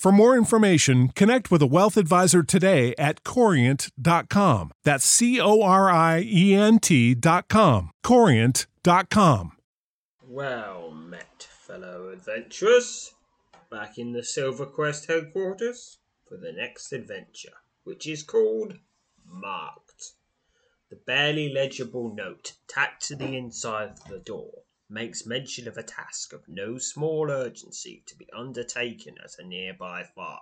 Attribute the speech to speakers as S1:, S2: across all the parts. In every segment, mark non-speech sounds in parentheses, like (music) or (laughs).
S1: For more information, connect with a wealth advisor today at corient.com. That's C O R I E N T.com. Corient.com.
S2: Well met, fellow adventurers. Back in the Silver Quest headquarters for the next adventure, which is called Marked. The barely legible note tacked to the inside of the door makes mention of a task of no small urgency to be undertaken at a nearby farm.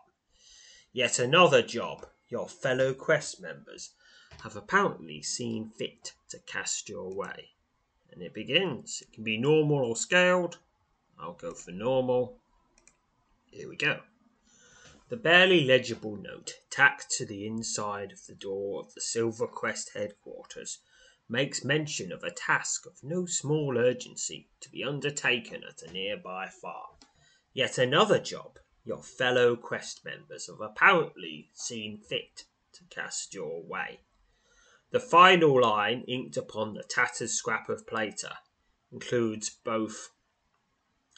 S2: Yet another job your fellow quest members have apparently seen fit to cast your way. And it begins. It can be normal or scaled. I'll go for normal. Here we go. The barely legible note tacked to the inside of the door of the Silver Quest headquarters makes mention of a task of no small urgency to be undertaken at a nearby farm. Yet another job your fellow quest members have apparently seen fit to cast your way. The final line inked upon the tattered scrap of plater includes both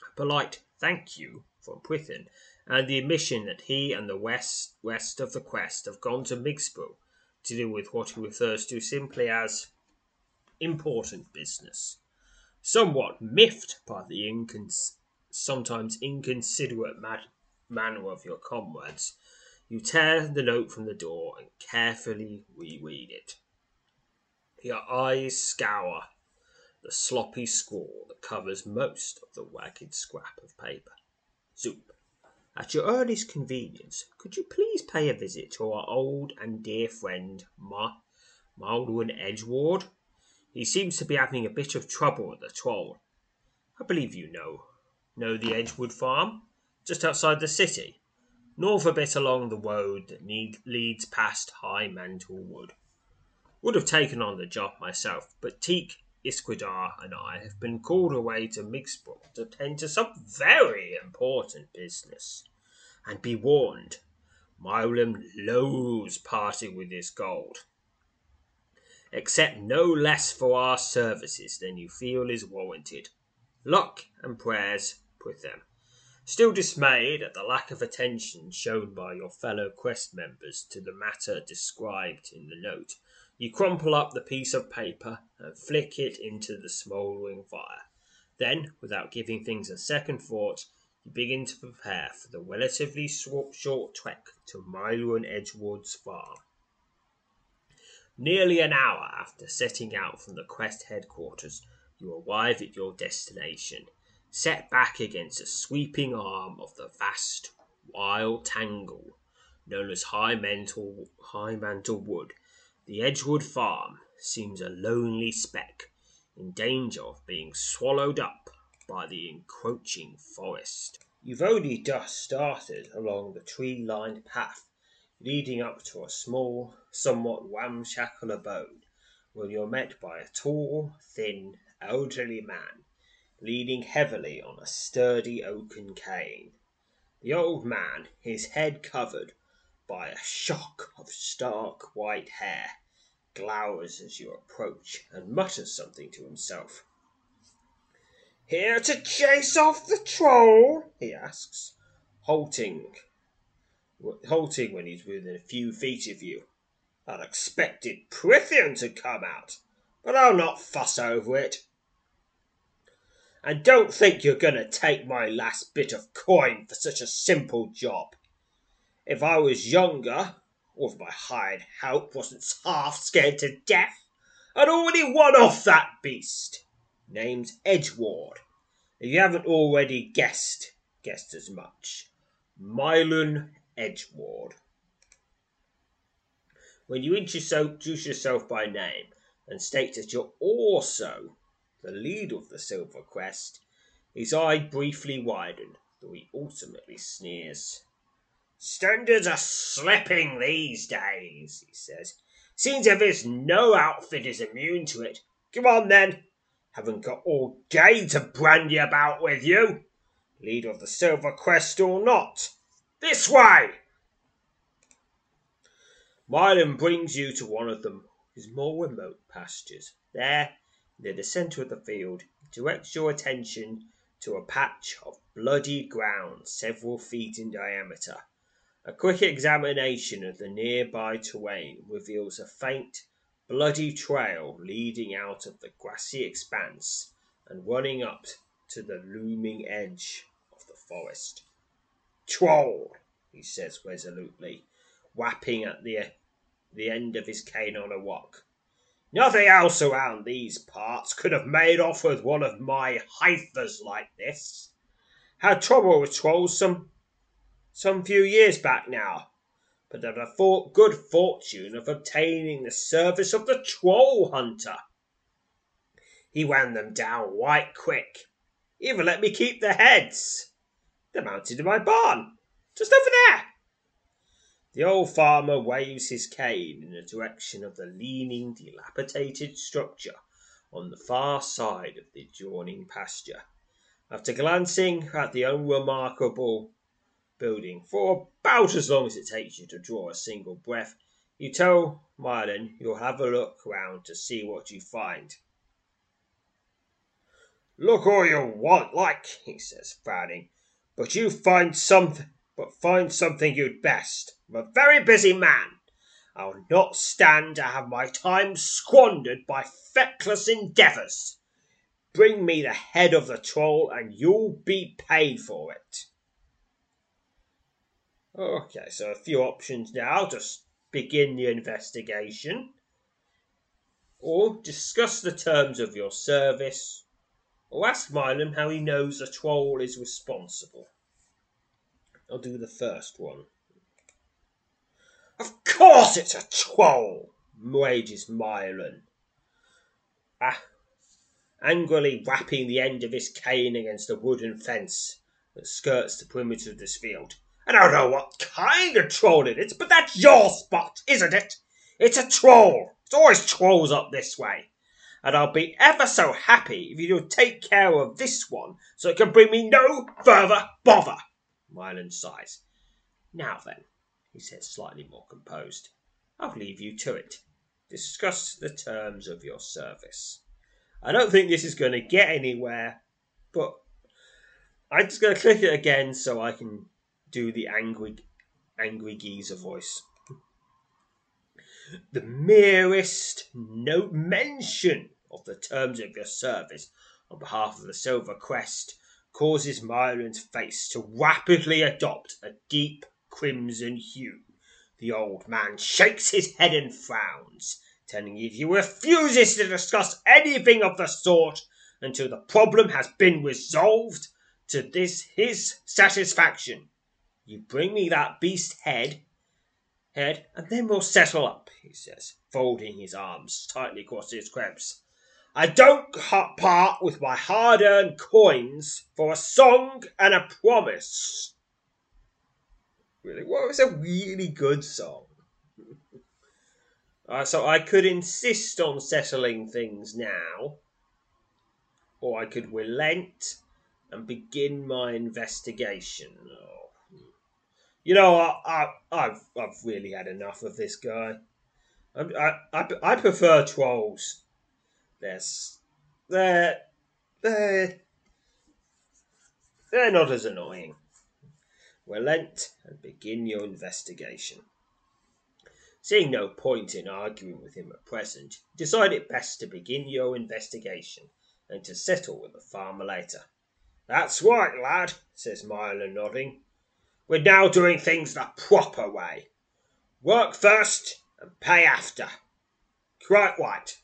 S2: a polite thank you from Pwithin and the admission that he and the west west of the quest have gone to Migsborough to deal with what he refers to simply as important business. Somewhat miffed by the incons- sometimes inconsiderate mad- manner of your comrades, you tear the note from the door and carefully reread it. Your eyes scour the sloppy scrawl that covers most of the ragged scrap of paper. Zoop. At your earliest convenience, could you please pay a visit to our old and dear friend, Ma- Maldwin Edgewood? He seems to be having a bit of trouble at the troll. I believe you know know the Edgewood farm, just outside the city, north a bit along the road that leads past High Mantle Wood. Would have taken on the job myself, but Teak Isquidar and I have been called away to Migsbrook to attend to some very important business. And be warned, Milam loathes parting with his gold. Accept no less for our services than you feel is warranted. Luck and prayers with them. Still dismayed at the lack of attention shown by your fellow quest members to the matter described in the note, you crumple up the piece of paper and flick it into the smouldering fire. Then, without giving things a second thought, you begin to prepare for the relatively short trek to and Edgewood's farm. Nearly an hour after setting out from the quest headquarters, you arrive at your destination, set back against a sweeping arm of the vast wild tangle known as High Mantle, High Mantle Wood. The Edgewood farm seems a lonely speck, in danger of being swallowed up by the encroaching forest. You've only just started along the tree lined path leading up to a small, somewhat ramshackle abode, when you're met by a tall, thin, elderly man leaning heavily on a sturdy oaken cane. The old man, his head covered by a shock of stark white hair, glowers as you approach and mutters something to himself. Here to chase off the troll? he asks, halting, halting when he's within a few feet of you. I'd expected Prithian to come out, but I'll not fuss over it. And don't think you're going to take my last bit of coin for such a simple job. If I was younger, or if my hired help wasn't half scared to death, I'd already won off that beast. Name's Edgeward. If you haven't already guessed, guessed as much. Mylon Edgeward. When you introduce yourself by name and state that you're also the leader of the Silver Quest, his eye briefly widened, though he ultimately sneers. Standards are slipping these days, he says. Seems as if no outfit is immune to it. Come on then. Haven't got all day to brandy about with you. Leader of the Silver Quest or not. This way! Mylon brings you to one of them, his more remote pastures. There, near the centre of the field, he directs your attention to a patch of bloody ground several feet in diameter. A quick examination of the nearby terrain reveals a faint, bloody trail leading out of the grassy expanse and running up to the looming edge of the forest. Troll, he says resolutely, whapping at the, end of his cane on a rock. Nothing else around these parts could have made off with one of my heifers like this. Had trouble with trolls some some few years back now, but had the good fortune of obtaining the service of the troll hunter. He ran them down right quick, even let me keep the heads. They're mounted in my barn, just over there. The old farmer waves his cane in the direction of the leaning, dilapidated structure on the far side of the adjoining pasture. After glancing at the unremarkable building for about as long as it takes you to draw a single breath. You tell Mylon you'll have a look round to see what you find. Look all you want, like, he says, frowning, but you find something, but find something you'd best. I'm a very busy man. I'll not stand to have my time squandered by feckless endeavours. Bring me the head of the troll, and you'll be paid for it. Okay, so a few options now. Just begin the investigation, or discuss the terms of your service, or ask Mylon how he knows a troll is responsible. I'll do the first one. Of course it's a troll, rages Mylon. Ah, angrily rapping the end of his cane against the wooden fence that skirts the perimeter of this field. I don't know what kind of troll it is, but that's your spot, isn't it? It's a troll. It's always trolls up this way. And I'll be ever so happy if you'll take care of this one so it can bring me no further bother. Mylon sighs. Now then, he says, slightly more composed, I'll leave you to it. Discuss the terms of your service. I don't think this is going to get anywhere, but I'm just going to click it again so I can do the angry, angry geezer voice. The merest no mention of the terms of your service on behalf of the Silver Quest causes Mylon's face to rapidly adopt a deep crimson hue. The old man shakes his head and frowns, telling you he refuses to discuss anything of the sort until the problem has been resolved to this his satisfaction. You bring me that beast head, head, and then we'll settle up, he says, folding his arms tightly across his crepes. I don't part with my hard earned coins for a song and a promise. Really? What was a really good song? (laughs) uh, so I could insist on settling things now, or I could relent and begin my investigation. Oh, you know, I, I, have I've really had enough of this guy. I, I, I prefer trolls. They're, they're, they're, they're not as annoying. Relent and begin your investigation. Seeing no point in arguing with him at present, decide it best to begin your investigation and to settle with the farmer later. That's right, lad, says Myler, nodding. We're now doing things the proper way. Work first and pay after. Quite right.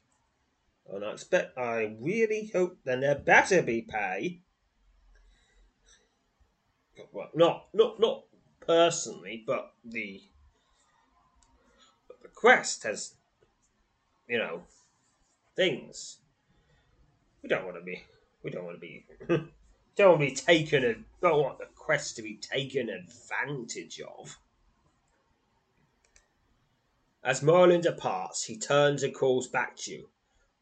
S2: And I expect I really hope then there better be pay. Well, not not not personally, but the but the quest has you know things. We don't want to be we don't want to be (laughs) don't want to be taken and don't want the quest to be taken advantage of. As Merlin departs, he turns and calls back to you,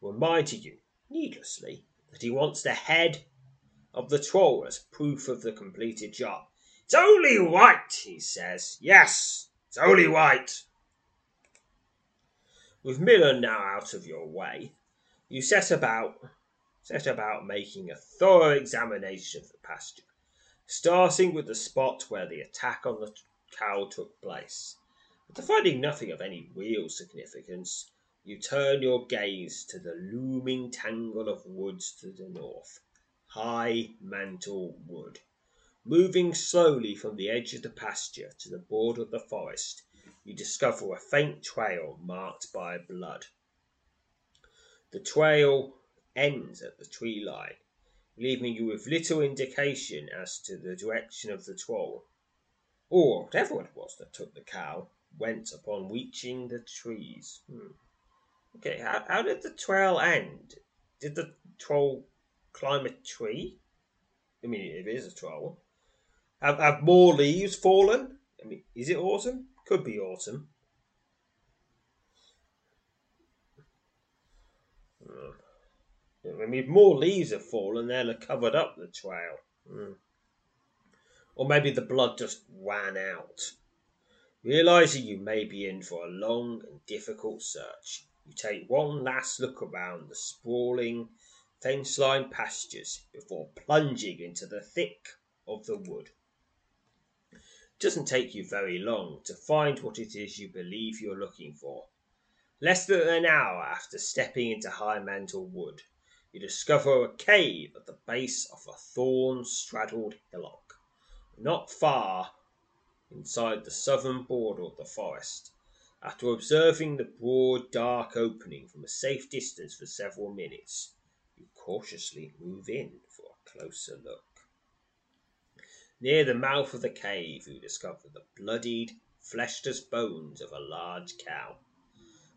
S2: reminding you, needlessly, that he wants the head of the troll as proof of the completed job. It's only right, he says. Yes, it's only right. With Miller now out of your way, you set about set about making a thorough examination of the pasture, starting with the spot where the attack on the cow took place. But finding nothing of any real significance, you turn your gaze to the looming tangle of woods to the north, High Mantle Wood. Moving slowly from the edge of the pasture to the border of the forest, you discover a faint trail marked by blood. The trail ends at the tree line, leaving you with little indication as to the direction of the troll, or whatever it was that took the cow went upon reaching the trees. Hmm. Okay, how, how did the trail end? Did the troll climb a tree? I mean, it is a troll. Have, have more leaves fallen? I mean, is it autumn? Could be autumn. Hmm. I mean, more leaves have fallen, they'll have covered up the trail. Hmm. Or maybe the blood just ran out. Realizing you may be in for a long and difficult search, you take one last look around the sprawling, fence lined pastures before plunging into the thick of the wood. It doesn't take you very long to find what it is you believe you're looking for. Less than an hour after stepping into High Mantle Wood, you discover a cave at the base of a thorn straddled hillock, not far inside the southern border of the forest. After observing the broad, dark opening from a safe distance for several minutes, you cautiously move in for a closer look. Near the mouth of the cave, you discover the bloodied, fleshless bones of a large cow.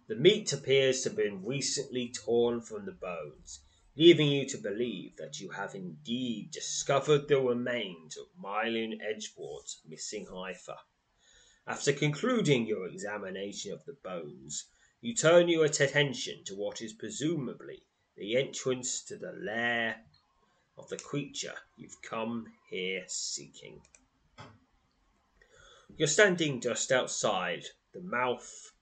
S2: The meat appears to have been recently torn from the bones, leaving you to believe that you have indeed discovered the remains of Mylan Edgewood's missing heifer. After concluding your examination of the bones, you turn your attention to what is presumably the entrance to the lair of the creature you've come here seeking. You're standing just outside the mouth,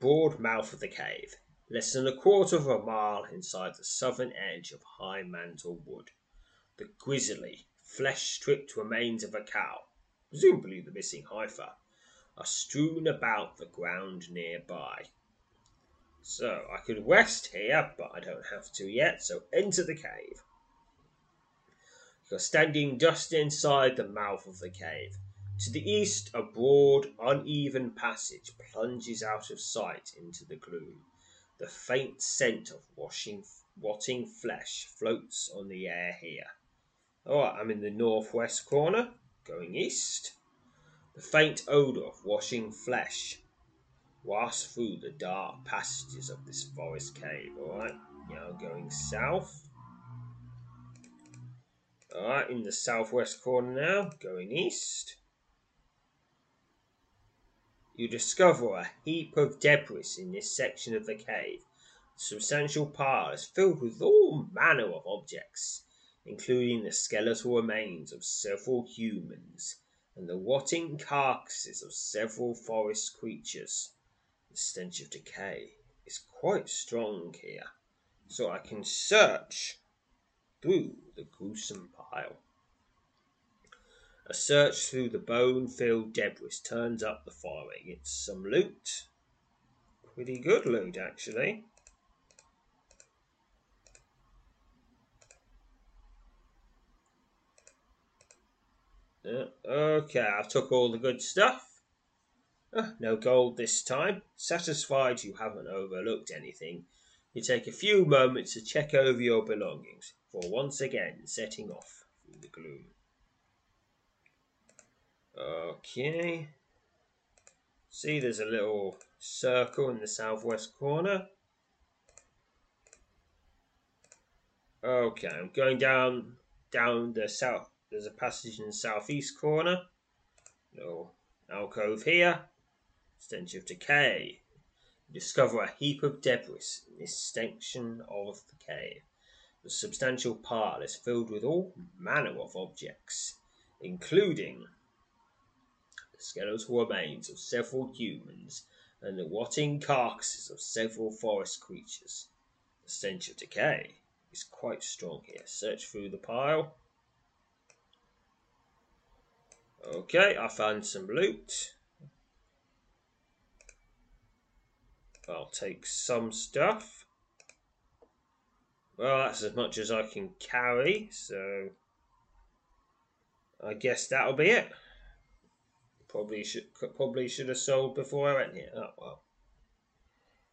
S2: broad mouth of the cave less than a quarter of a mile inside the southern edge of High Mantle Wood. The grisly, flesh stripped remains of a cow, presumably the missing heifer, are strewn about the ground nearby. So I could rest here, but I don't have to yet, so enter the cave. You're standing just inside the mouth of the cave. To the east, a broad, uneven passage plunges out of sight into the gloom. The faint scent of washing, rotting flesh floats on the air here. All right, I'm in the northwest corner, going east. The faint odour of washing flesh wafts through the dark passages of this forest cave. All right, now going south. All right, in the southwest corner now, going east you discover a heap of debris in this section of the cave. A substantial pile is filled with all manner of objects, including the skeletal remains of several humans and the rotting carcasses of several forest creatures. The stench of decay is quite strong here, so I can search through the gruesome pile. A search through the bone filled debris turns up the following it's some loot. Pretty good loot, actually. Uh, okay, I've took all the good stuff. Uh, no gold this time. Satisfied you haven't overlooked anything, you take a few moments to check over your belongings before once again setting off through the gloom. Okay. See, there's a little circle in the southwest corner. Okay, I'm going down down the south there's a passage in the southeast corner. Little alcove here. Stench of decay. Discover a heap of debris in this section of the cave. The substantial pile is filled with all manner of objects, including the skeletal remains of several humans and the rotting carcasses of several forest creatures. The stench of decay is quite strong here. Search through the pile. Okay, I found some loot. I'll take some stuff. Well, that's as much as I can carry, so I guess that'll be it. Probably should probably should have sold before I went here. Oh well.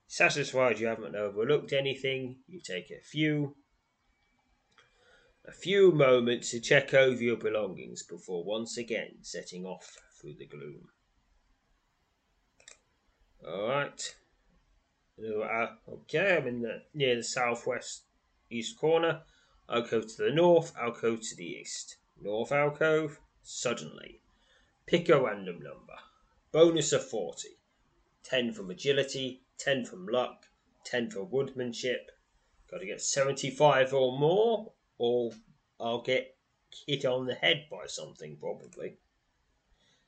S2: Satisfied you haven't overlooked anything, you take a few a few moments to check over your belongings before once again setting off through the gloom. Alright. Uh, okay, I'm in the near the southwest east corner. Alcove to the north, alcove to the east. North alcove, suddenly. Pick a random number. Bonus of 40. 10 from agility, 10 from luck, 10 for woodmanship. Got to get 75 or more, or I'll get hit on the head by something, probably.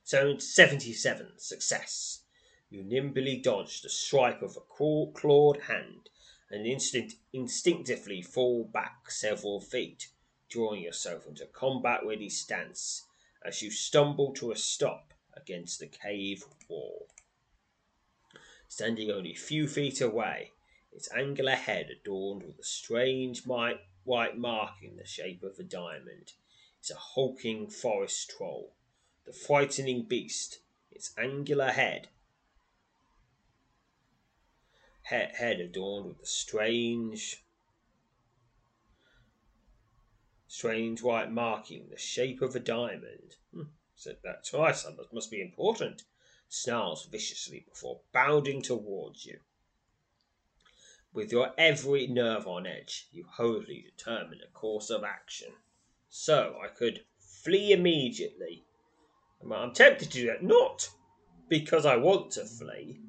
S2: So 77, success. You nimbly dodge the swipe of a clawed hand and instant, instinctively fall back several feet, drawing yourself into combat ready stance as you stumble to a stop against the cave wall. Standing only a few feet away, its angular head adorned with a strange white white mark in the shape of a diamond. is a hulking forest troll. The frightening beast, its angular head, head adorned with a strange, strange white marking, the shape of a diamond. Hmm, said that twice. That must be important. Snarls viciously before bounding towards you. With your every nerve on edge, you hurriedly determine a course of action. So I could flee immediately. I'm tempted to do that, not because I want to flee,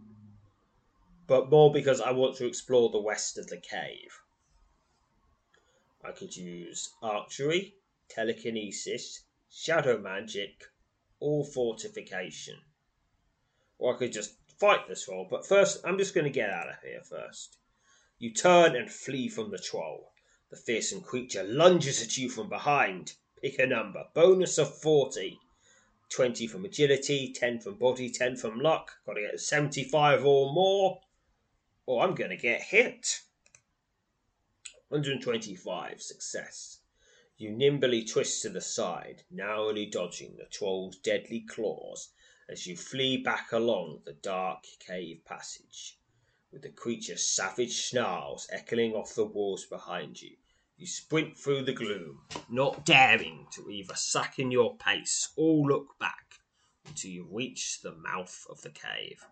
S2: but more because I want to explore the west of the cave. I could use archery, telekinesis, shadow magic, or fortification. Or I could just fight this role, but first I'm just going to get out of here first. You turn and flee from the troll. The fearsome creature lunges at you from behind. Pick a number. Bonus of 40. 20 from agility, 10 from body, 10 from luck. Gotta get 75 or more, or I'm gonna get hit. 125. Success. You nimbly twist to the side, narrowly dodging the troll's deadly claws as you flee back along the dark cave passage with the creature's savage snarls echoing off the walls behind you. You sprint through the gloom, not daring to either slacken your pace or look back until you reach the mouth of the cave.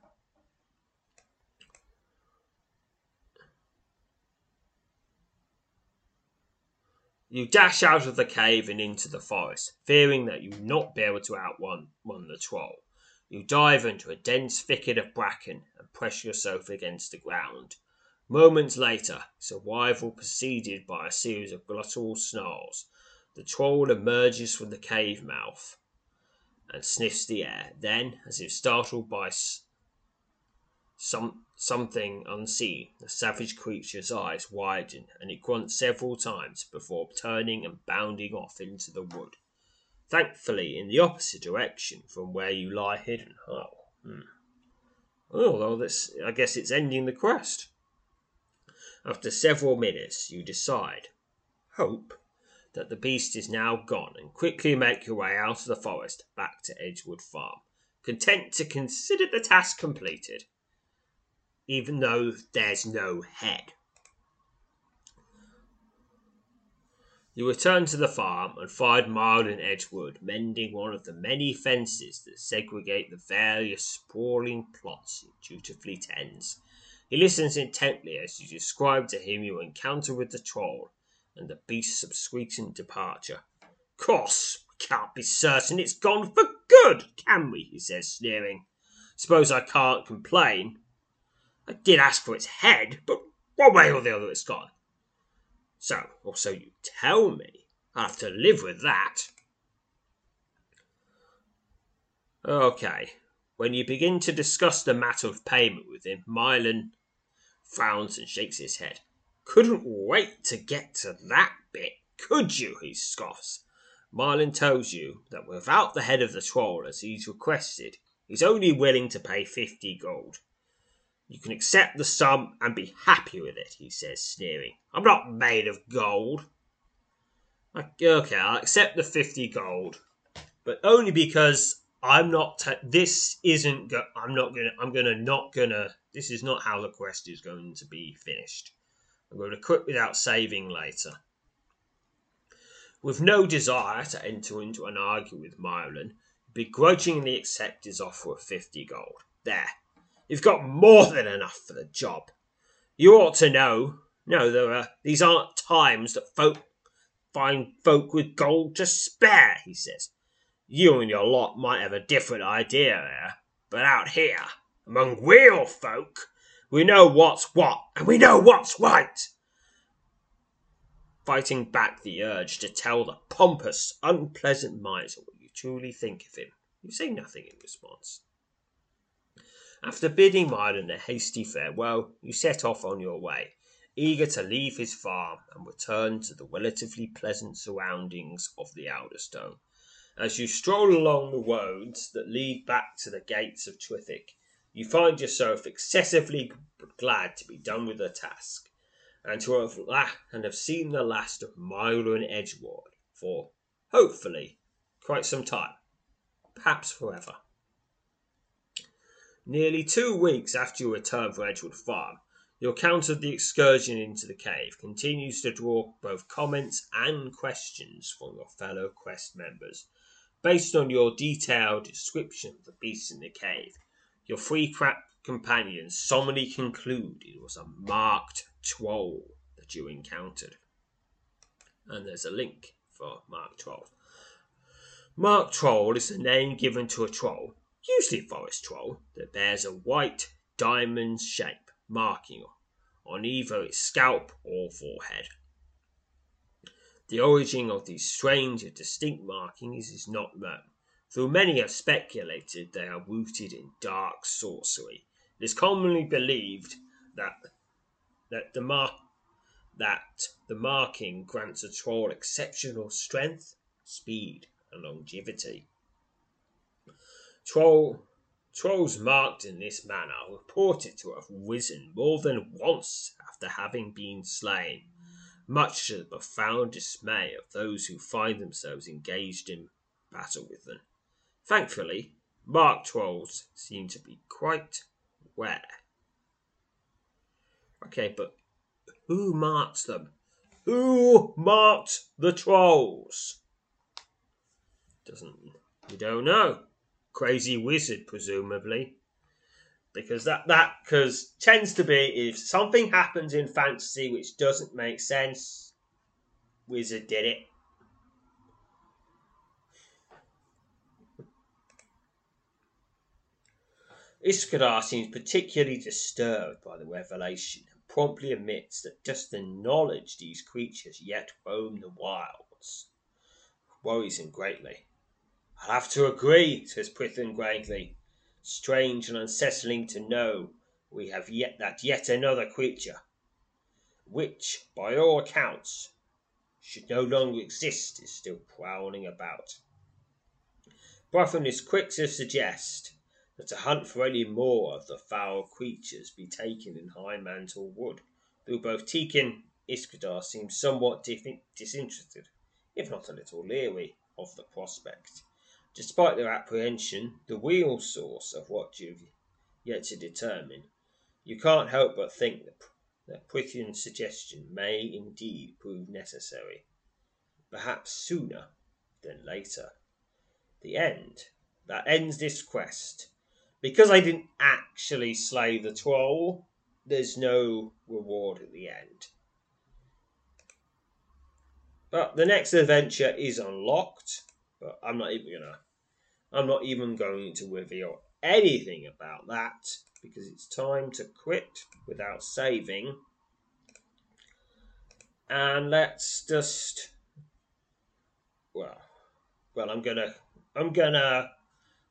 S2: You dash out of the cave and into the forest, fearing that you will not be able to outrun the troll. You dive into a dense thicket of bracken and press yourself against the ground. Moments later, its arrival preceded by a series of guttural snarls, the troll emerges from the cave mouth and sniffs the air. Then, as if startled by some something unseen, the savage creature's eyes widen and it grunts several times before turning and bounding off into the wood. thankfully in the opposite direction from where you lie hidden. Oh, hmm. well, this, I guess it's ending the quest. After several minutes, you decide, hope, that the beast is now gone and quickly make your way out of the forest back to Edgewood Farm, content to consider the task completed, even though there's no head. You return to the farm and find and Edgewood mending one of the many fences that segregate the various sprawling plots he dutifully tends. He listens intently as you describe to him your encounter with the troll and the beast's subsequent departure. Course, we can't be certain it's gone for good, can we? he says, sneering. Suppose I can't complain. I did ask for its head, but one way or the other it's gone. So, or so you tell me. I'll have to live with that. Okay. When you begin to discuss the matter of payment with him, Mylan frowns and shakes his head. Couldn't wait to get to that bit, could you? he scoffs. Marlin tells you that without the head of the troll as he's requested, he's only willing to pay fifty gold. You can accept the sum and be happy with it, he says, sneering. I'm not made of gold. Okay, I'll accept the 50 gold, but only because I'm not. This isn't. Go- I'm not gonna. I'm gonna not gonna. This is not how the quest is going to be finished. I'm going to quit without saving later. With no desire to enter into an argument with Mylan, begrudgingly accept his offer of 50 gold. There, You've got more than enough for the job. You ought to know. No, there are. These aren't times that folk find folk with gold to spare. He says. You and your lot might have a different idea there, but out here, among real folk, we know what's what, and we know what's right. Fighting back the urge to tell the pompous, unpleasant miser what you truly think of him, you say nothing in response. After bidding Mylan a hasty farewell, you set off on your way, eager to leave his farm and return to the relatively pleasant surroundings of the Alderstone. As you stroll along the roads that lead back to the gates of Triffitt, you find yourself excessively glad to be done with the task, and to have la- and have seen the last of Mylan Edgewood for, hopefully, quite some time, perhaps forever. Nearly two weeks after your return from Edgewood Farm, your account of the excursion into the cave continues to draw both comments and questions from your fellow quest members. Based on your detailed description of the beasts in the cave, your three companions solemnly conclude it was a marked troll that you encountered. And there's a link for marked troll. Marked troll is the name given to a troll usually forest troll, that bears a white diamond shape marking on either its scalp or forehead. The origin of these strange and distinct markings is not known, though many have speculated they are rooted in dark sorcery. It is commonly believed that that the mar- that the marking grants a troll exceptional strength, speed, and longevity. Troll, trolls marked in this manner are reported to have risen more than once after having been slain, much to the profound dismay of those who find themselves engaged in battle with them. Thankfully, marked trolls seem to be quite rare. Okay, but who marks them? Who marked the trolls? Doesn't we don't know crazy wizard, presumably. Because that that because tends to be if something happens in fantasy which doesn't make sense, wizard did it. Iskadar seems particularly disturbed by the revelation and promptly admits that just the knowledge these creatures yet roam the wilds worries him greatly. I'll have to agree, says Prithin gravely. Strange and unsettling to know we have yet that yet another creature, which, by all accounts, should no longer exist, is still prowling about. Brython is quick to suggest that a hunt for any more of the foul creatures be taken in High Mantle Wood, though both Teak and Iskadar seem somewhat disinterested, if not a little leery, of the prospect. Despite their apprehension, the real source of what you've yet to determine, you can't help but think that, Prythian's suggestion may indeed prove necessary, perhaps sooner than later. The end. That ends this quest. Because I didn't actually slay the troll, there's no reward at the end. But the next adventure is unlocked, but I'm not even gonna I'm not even going to reveal anything about that because it's time to quit without saving. And let's just well well I'm gonna I'm gonna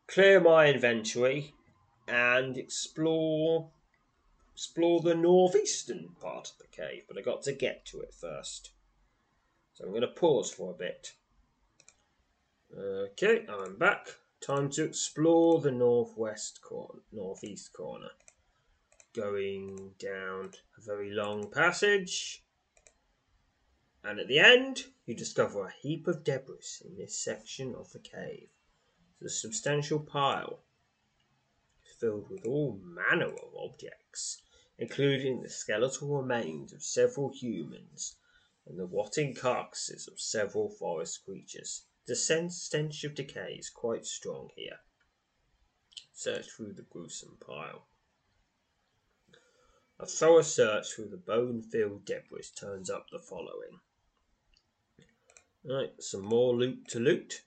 S2: clear my inventory and explore explore the northeastern part of the cave, but I got to get to it first. So I'm going to pause for a bit. Okay, I'm back. Time to explore the northwest corner, northeast corner. Going down a very long passage. And at the end, you discover a heap of debris in this section of the cave. It's a substantial pile filled with all manner of objects, including the skeletal remains of several humans and the rotting carcasses of several forest creatures. The stench of decay is quite strong here. Search through the gruesome pile. A thorough search through the bone filled debris turns up the following. Right, some more loot to loot.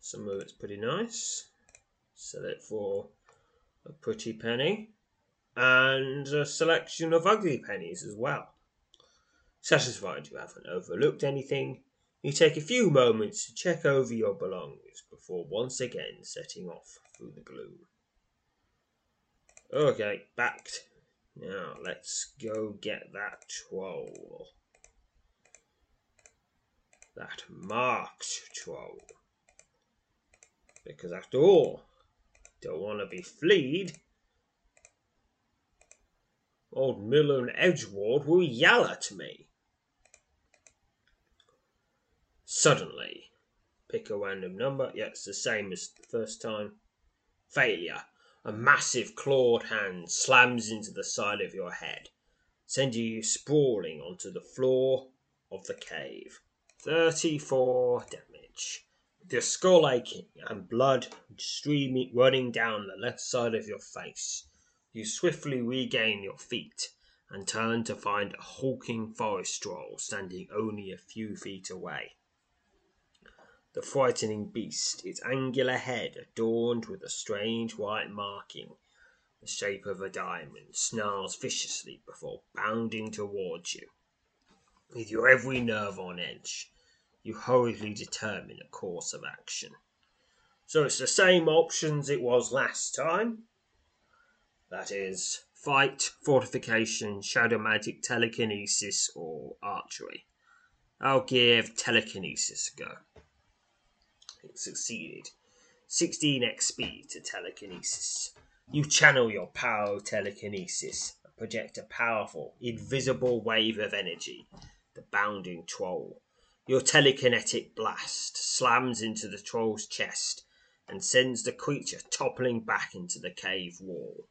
S2: Some of it's pretty nice. Sell it for a pretty penny. And a selection of ugly pennies as well. Satisfied you haven't overlooked anything, you take a few moments to check over your belongings before once again setting off through the gloom. Okay, backed. Now let's go get that troll. That marked troll. Because after all, don't want to be fleed. Old Miller and Edgeward will yell at me. Suddenly, pick a random number. Yeah, it's the same as the first time. Failure. A massive clawed hand slams into the side of your head, sending you sprawling onto the floor of the cave. 34 damage. Your skull aching and blood streaming running down the left side of your face. You swiftly regain your feet and turn to find a hulking forest troll standing only a few feet away. The frightening beast, its angular head adorned with a strange white marking, the shape of a diamond, snarls viciously before bounding towards you. With your every nerve on edge, you hurriedly determine a course of action. So it's the same options it was last time. That is, fight, fortification, shadow magic, telekinesis, or archery. I'll give telekinesis a go. It succeeded. 16 XP to telekinesis. You channel your power of telekinesis and project a powerful, invisible wave of energy, the bounding troll, your telekinetic blast slams into the troll's chest and sends the creature toppling back into the cave wall.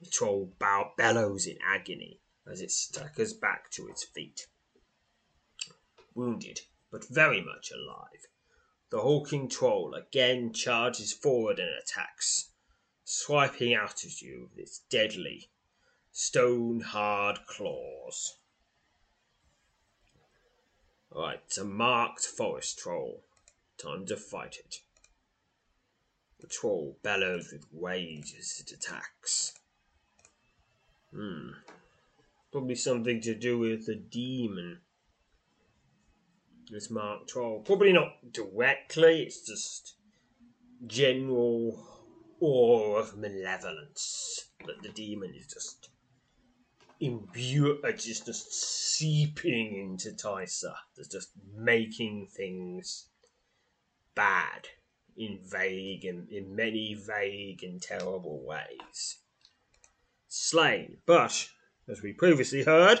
S2: The troll bow- bellows in agony as it staggers back to its feet. Wounded, but very much alive, the hulking troll again charges forward and attacks, swiping out at you with its deadly, stone hard claws. Alright, it's a marked forest troll. Time to fight it. The troll bellows with rage as it attacks. Hmm. Probably something to do with the demon. This Mark 12. Probably not directly, it's just general awe of malevolence that the demon is just imbued, uh, just, just seeping into Tysa. It's just making things bad in vague and in many vague and terrible ways. Slain, but as we previously heard,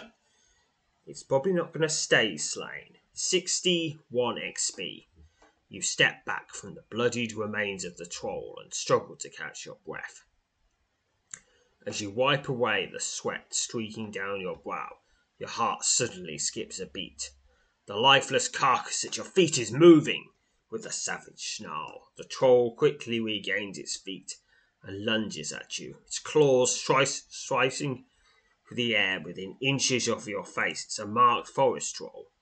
S2: it's probably not going to stay slain. 61 XP. You step back from the bloodied remains of the troll and struggle to catch your breath. As you wipe away the sweat streaking down your brow, your heart suddenly skips a beat. The lifeless carcass at your feet is moving. With a savage snarl, the troll quickly regains its feet and lunges at you, its claws through the air within inches of your face. It's a marked forest troll.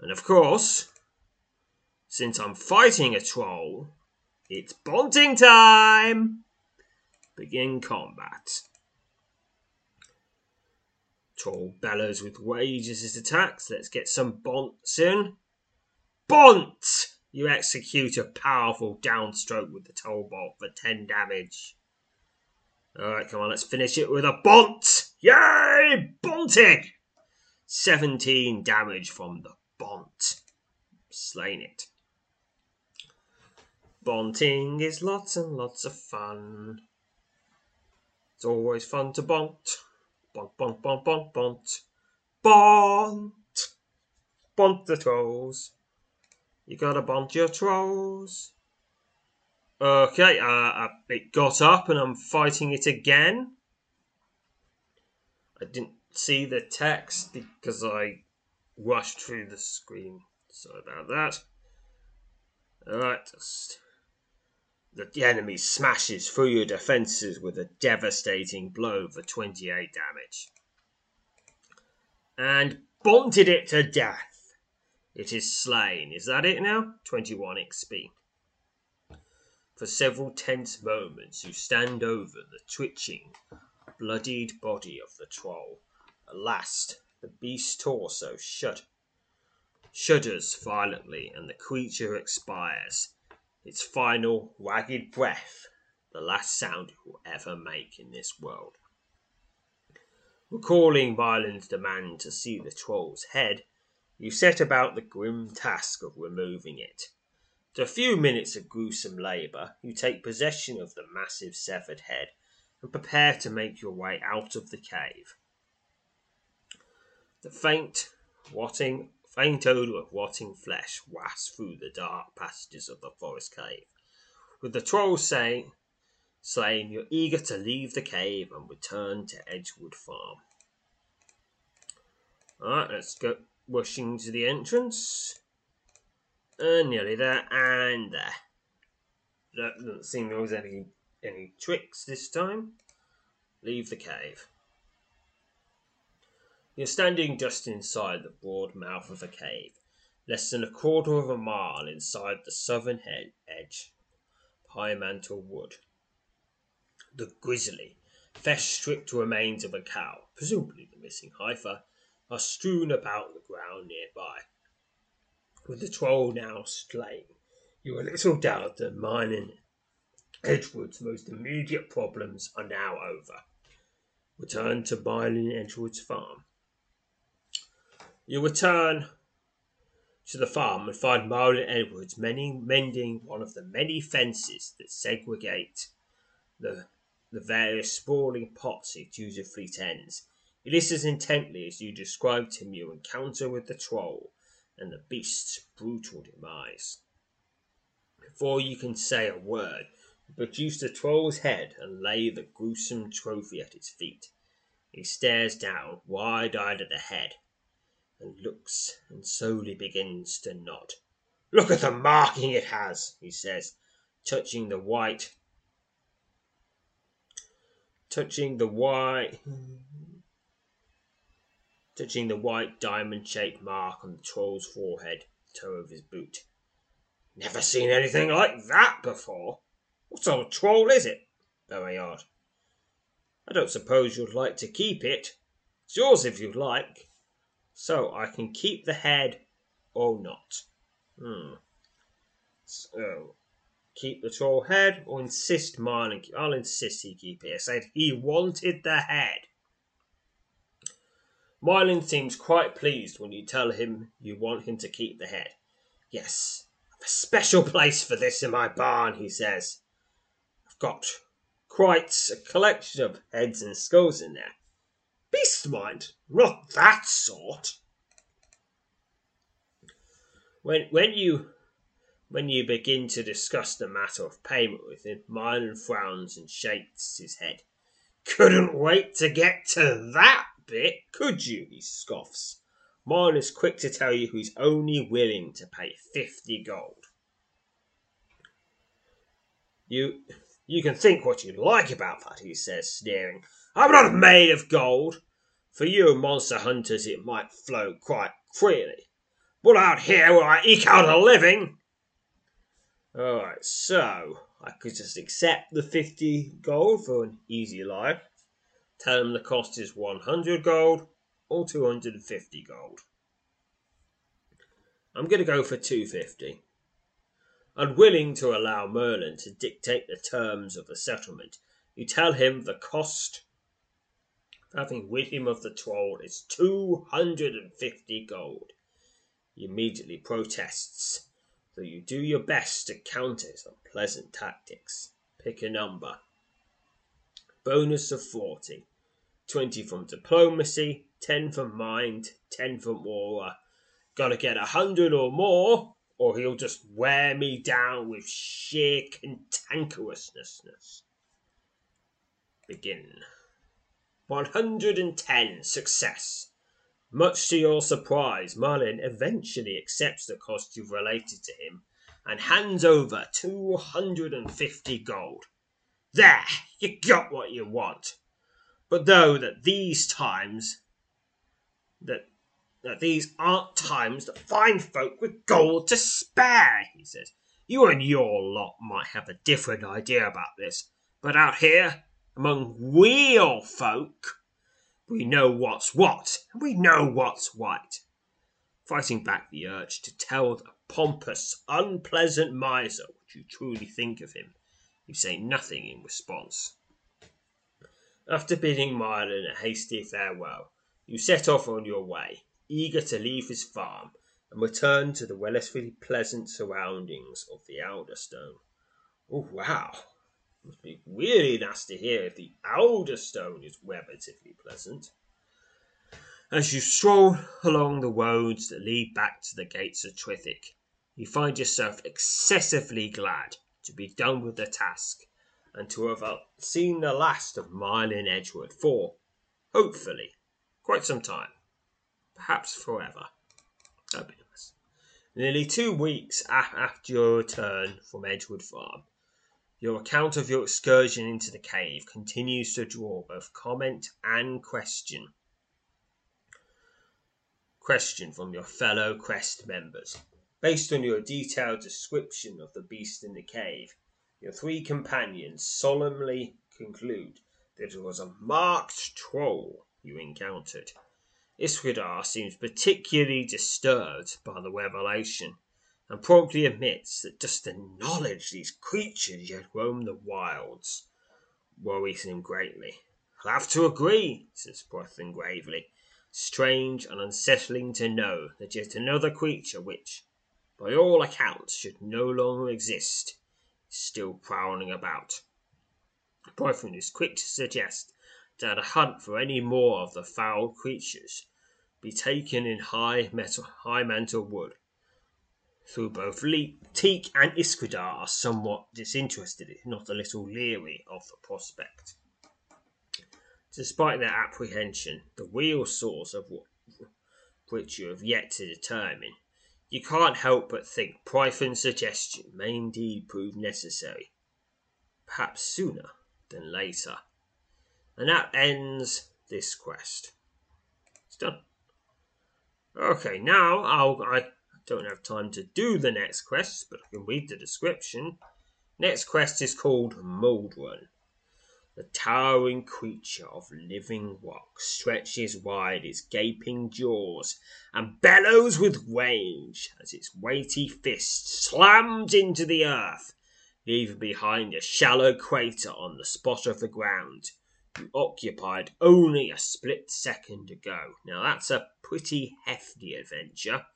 S2: And of course, since I'm fighting a troll, it's bonting time! Begin combat. Troll bellows with rage as it attacks. Let's get some bonts in. Bont! You execute a powerful downstroke with the troll bolt for 10 damage. Alright, come on, let's finish it with a bont! Yay! Bonting! 17 damage from the bont. Slain it. Bonting is lots and lots of fun. It's always fun to bont. Bont, bont, bont, bont, bont. Bont! Bont the trolls. You gotta bont your trolls. Okay, uh, uh, it got up and I'm fighting it again. I didn't see the text because I rushed through the screen. Sorry about that. Alright, the enemy smashes through your defenses with a devastating blow for 28 damage. And bonted it to death. It is slain. Is that it now? 21 XP. For several tense moments, you stand over the twitching, bloodied body of the troll. At last, the beast's torso shut, shudders violently, and the creature expires its final ragged breath, the last sound it will ever make in this world. Recalling Mylan's demand to see the troll's head, you set about the grim task of removing it. After a few minutes of gruesome labour, you take possession of the massive severed head and prepare to make your way out of the cave. The faint, rotting faint odour of rotting flesh wafts through the dark passages of the forest cave. With the trolls saying, slain, you're eager to leave the cave and return to Edgewood Farm. Alright, let's go rushing to the entrance. And nearly there, and there. That doesn't seem there was any any tricks this time. Leave the cave. You're standing just inside the broad mouth of a cave, less than a quarter of a mile inside the southern head edge of Wood. The grisly, flesh-stripped remains of a cow, presumably the missing heifer, are strewn about the ground nearby. With the troll now slain, you are little doubt that Mylan Edgewood's most immediate problems are now over. Return to Mylan Edgewood's farm. You return to the farm and find Marlon Edwards mending one of the many fences that segregate the, the various sprawling pots it dutifully tends. He listens intently as you describe to him your encounter with the troll and the beast's brutal demise. Before you can say a word, you produce the troll's head and lay the gruesome trophy at its feet. He stares down, wide eyed at the head, and looks and slowly begins to nod. Look at the marking it has, he says, touching the white touching the white touching the white diamond shaped mark on the troll's forehead, toe of his boot. Never seen anything like that before. What sort of troll is it? Odd. I don't suppose you'd like to keep it. It's yours if you like. So I can keep the head or not. Hmm. So keep the tall head or insist Marlin. I'll insist he keep it. I said he wanted the head. Marlin seems quite pleased when you tell him you want him to keep the head. Yes, I've a special place for this in my barn, he says. I've got quite a collection of heads and skulls in there. Beast mind, not that sort. When when you when you begin to discuss the matter of payment with him, Mylan frowns and shakes his head. Couldn't wait to get to that bit, could you? he scoffs. Mylan is quick to tell you he's only willing to pay fifty gold. You you can think what you like about that, he says, sneering. I'm not made of gold. For you monster hunters it might flow quite freely. But out here where I eke out a living. Alright, so I could just accept the 50 gold for an easy life. Tell him the cost is 100 gold or 250 gold. I'm going to go for 250. Unwilling to allow Merlin to dictate the terms of the settlement, you tell him the cost having rid him of the troll is 250 gold. He immediately protests, though you do your best to counter his unpleasant tactics. Pick a number. Bonus of 40. 20 from diplomacy, 10 from mind, 10 from aura. Gotta get a hundred or more, or he'll just wear me down with sheer cantankerousness. Begin. 110. Success. Much to your surprise, Merlin eventually accepts the cost you've related to him and hands over 250 gold. There, you got what you want. But though that these times that that these aren't times that find folk with gold to spare, he says. You and your lot might have a different idea about this, but out here, among real folk, we know what's what, and we know what's right. Fighting back the urge to tell the pompous, unpleasant miser what you truly think of him, you say nothing in response. After bidding Mylan a hasty farewell, you set off on your way, eager to leave his farm and return to the relatively pleasant surroundings of the Elderstone. Oh, wow! Must be really to hear if the Elderstone is relatively pleasant. As you stroll along the roads that lead back to the gates of Trithik, you find yourself excessively glad to be done with the task and to have uh, seen the last of Mylan Edgewood for, hopefully, quite some time, perhaps forever. That'd be nice. Nearly two weeks after your return from Edgewood Farm, your account of your excursion into the cave continues to draw both comment and question. Question from your fellow Quest members. Based on your detailed description of the beast in the cave, your three companions solemnly conclude that it was a marked troll you encountered. Iskradar seems particularly disturbed by the revelation and promptly admits that just the knowledge these creatures yet roam the wilds worries him greatly. I'll have to agree, says Brothin gravely. Strange and unsettling to know that yet another creature which, by all accounts, should no longer exist, is still prowling about. Brothin is quick to suggest that a hunt for any more of the foul creatures be taken in high metal high mantle wood through both Teak and Iskradar are somewhat disinterested, if not a little leery of the prospect. Despite their apprehension, the real source of what, which you have yet to determine, you can't help but think Prython's suggestion may indeed prove necessary, perhaps sooner than later. And that ends this quest. It's done. Okay, now I'll, I don't have time to do the next quest, but I can read the description. Next quest is called Mouldrun. The towering creature of living rock stretches wide its gaping jaws and bellows with rage as its weighty fist slams into the earth, leaving behind a shallow crater on the spot of the ground you occupied only a split second ago. Now that's a pretty hefty adventure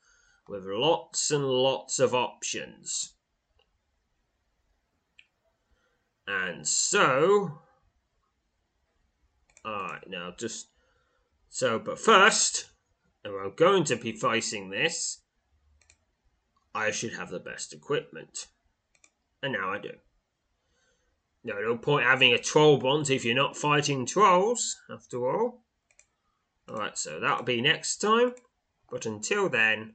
S2: with lots and lots of options. And so, alright, now just so, but first, if I'm going to be facing this, I should have the best equipment. And now I do. No, no point having a troll bond if you're not fighting trolls, after all. Alright, so that'll be next time. But until then,